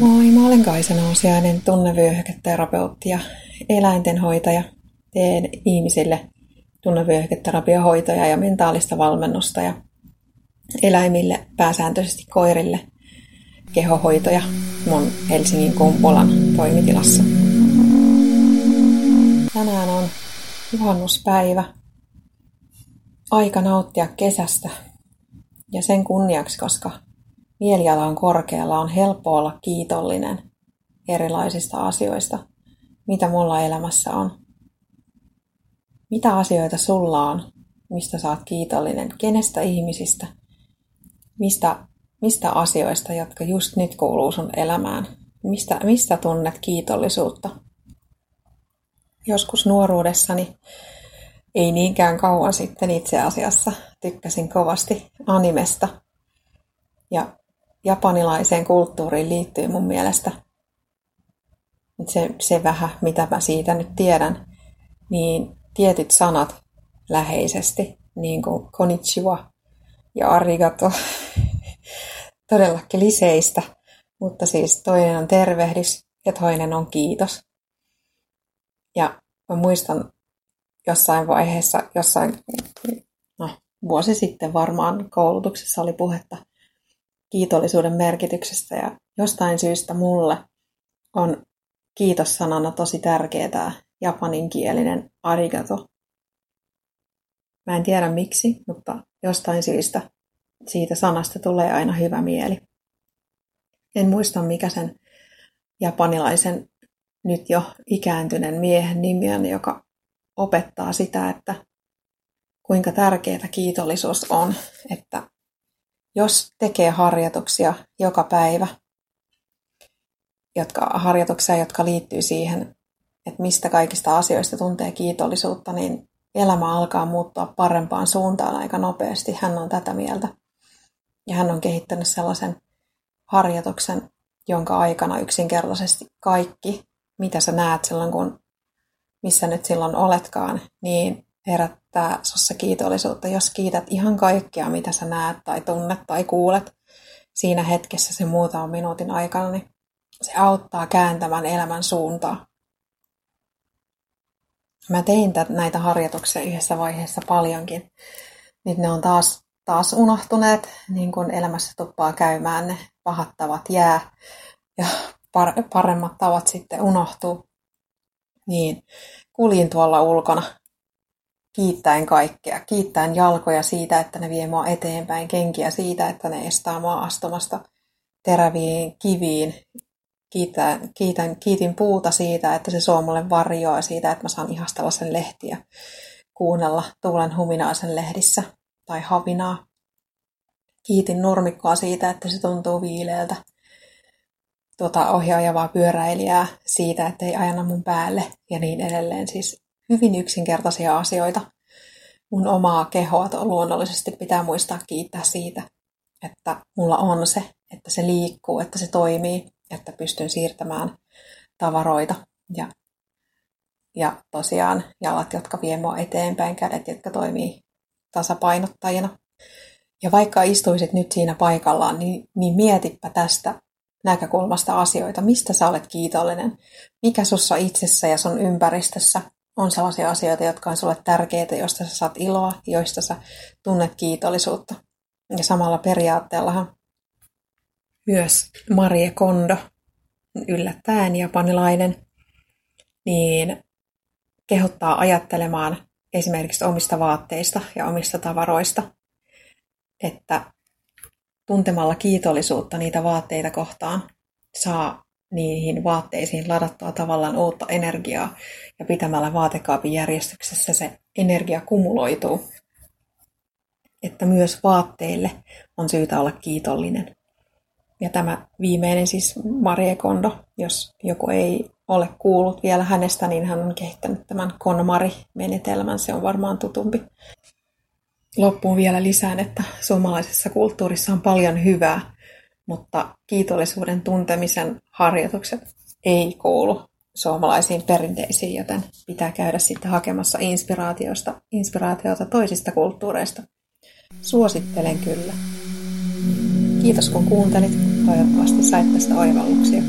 Moi, mä olen Kaisa Nousiainen, tunnevyöhyketerapeutti ja eläintenhoitaja. Teen ihmisille tunnevyöhyketerapiahoitoja ja mentaalista valmennusta ja eläimille, pääsääntöisesti koirille, kehohoitoja mun Helsingin Kumpulan toimitilassa. Tänään on juhannuspäivä. Aika nauttia kesästä ja sen kunniaksi, koska mieliala on korkealla, on helppo olla kiitollinen erilaisista asioista, mitä mulla elämässä on. Mitä asioita sulla on, mistä saat kiitollinen, kenestä ihmisistä, mistä, mistä asioista, jotka just nyt kuuluu sun elämään, mistä, mistä tunnet kiitollisuutta. Joskus nuoruudessani, ei niinkään kauan sitten itse asiassa, tykkäsin kovasti animesta. Ja japanilaiseen kulttuuriin liittyy mun mielestä se, se vähän, mitä mä siitä nyt tiedän, niin tietyt sanat läheisesti, niin kuin konnichiwa ja arigato, todella kliseistä, mutta siis toinen on tervehdys ja toinen on kiitos. Ja mä muistan jossain vaiheessa, jossain, no, vuosi sitten varmaan koulutuksessa oli puhetta kiitollisuuden merkityksestä ja jostain syystä mulle on kiitos-sanana tosi tärkeä tämä japaninkielinen arigato. Mä en tiedä miksi, mutta jostain syystä siitä sanasta tulee aina hyvä mieli. En muista mikä sen japanilaisen nyt jo ikääntyneen miehen nimi on, joka opettaa sitä, että kuinka tärkeää kiitollisuus on, että jos tekee harjoituksia joka päivä, jotka, harjoituksia, jotka liittyy siihen, että mistä kaikista asioista tuntee kiitollisuutta, niin elämä alkaa muuttua parempaan suuntaan aika nopeasti. Hän on tätä mieltä. Ja hän on kehittänyt sellaisen harjoituksen, jonka aikana yksinkertaisesti kaikki, mitä sä näet silloin, kun missä nyt silloin oletkaan, niin herättää sussa kiitollisuutta, jos kiität ihan kaikkea, mitä sä näet tai tunnet tai kuulet siinä hetkessä se muutaman minuutin aikana, niin se auttaa kääntämään elämän suuntaa. Mä tein näitä harjoituksia yhdessä vaiheessa paljonkin. Nyt ne on taas, taas unohtuneet, niin kuin elämässä tuppaa käymään, ne pahat tavat jää ja paremmat tavat sitten unohtuu. Niin kuljin tuolla ulkona kiittäen kaikkea. Kiittäen jalkoja siitä, että ne vie mua eteenpäin, kenkiä siitä, että ne estää mua astumasta teräviin kiviin. Kiitän, kiitän, kiitin puuta siitä, että se suo mulle varjoa siitä, että mä saan ihastella sen lehtiä, kuunnella tuulen huminaisen lehdissä tai havinaa. Kiitin nurmikkoa siitä, että se tuntuu viileältä. Tuota ohjaajavaa pyöräilijää siitä, että ei ajana mun päälle ja niin edelleen. Siis hyvin yksinkertaisia asioita. Mun omaa kehoa luonnollisesti pitää muistaa kiittää siitä, että mulla on se, että se liikkuu, että se toimii, että pystyn siirtämään tavaroita ja, ja tosiaan jalat, jotka vie mua eteenpäin, kädet, jotka toimii tasapainottajina. Ja vaikka istuisit nyt siinä paikallaan, niin, niin mietipä tästä näkökulmasta asioita, mistä sä olet kiitollinen, mikä sussa itsessä ja sun ympäristössä on sellaisia asioita, jotka on sulle tärkeitä, joista sä saat iloa, joista sä tunnet kiitollisuutta. Ja samalla periaatteellahan myös Marie Kondo, yllättäen japanilainen, niin kehottaa ajattelemaan esimerkiksi omista vaatteista ja omista tavaroista, että tuntemalla kiitollisuutta niitä vaatteita kohtaan saa niihin vaatteisiin ladattua tavallaan uutta energiaa ja pitämällä vaatekaapin järjestyksessä se energia kumuloituu. Että myös vaatteille on syytä olla kiitollinen. Ja tämä viimeinen siis Marie Kondo, jos joku ei ole kuullut vielä hänestä, niin hän on kehittänyt tämän KonMari-menetelmän, se on varmaan tutumpi. Loppuun vielä lisään, että suomalaisessa kulttuurissa on paljon hyvää, mutta kiitollisuuden tuntemisen harjoitukset ei kuulu suomalaisiin perinteisiin, joten pitää käydä sitten hakemassa inspiraatiosta, inspiraatiota toisista kulttuureista. Suosittelen kyllä. Kiitos kun kuuntelit. Toivottavasti sait tästä oivalluksia.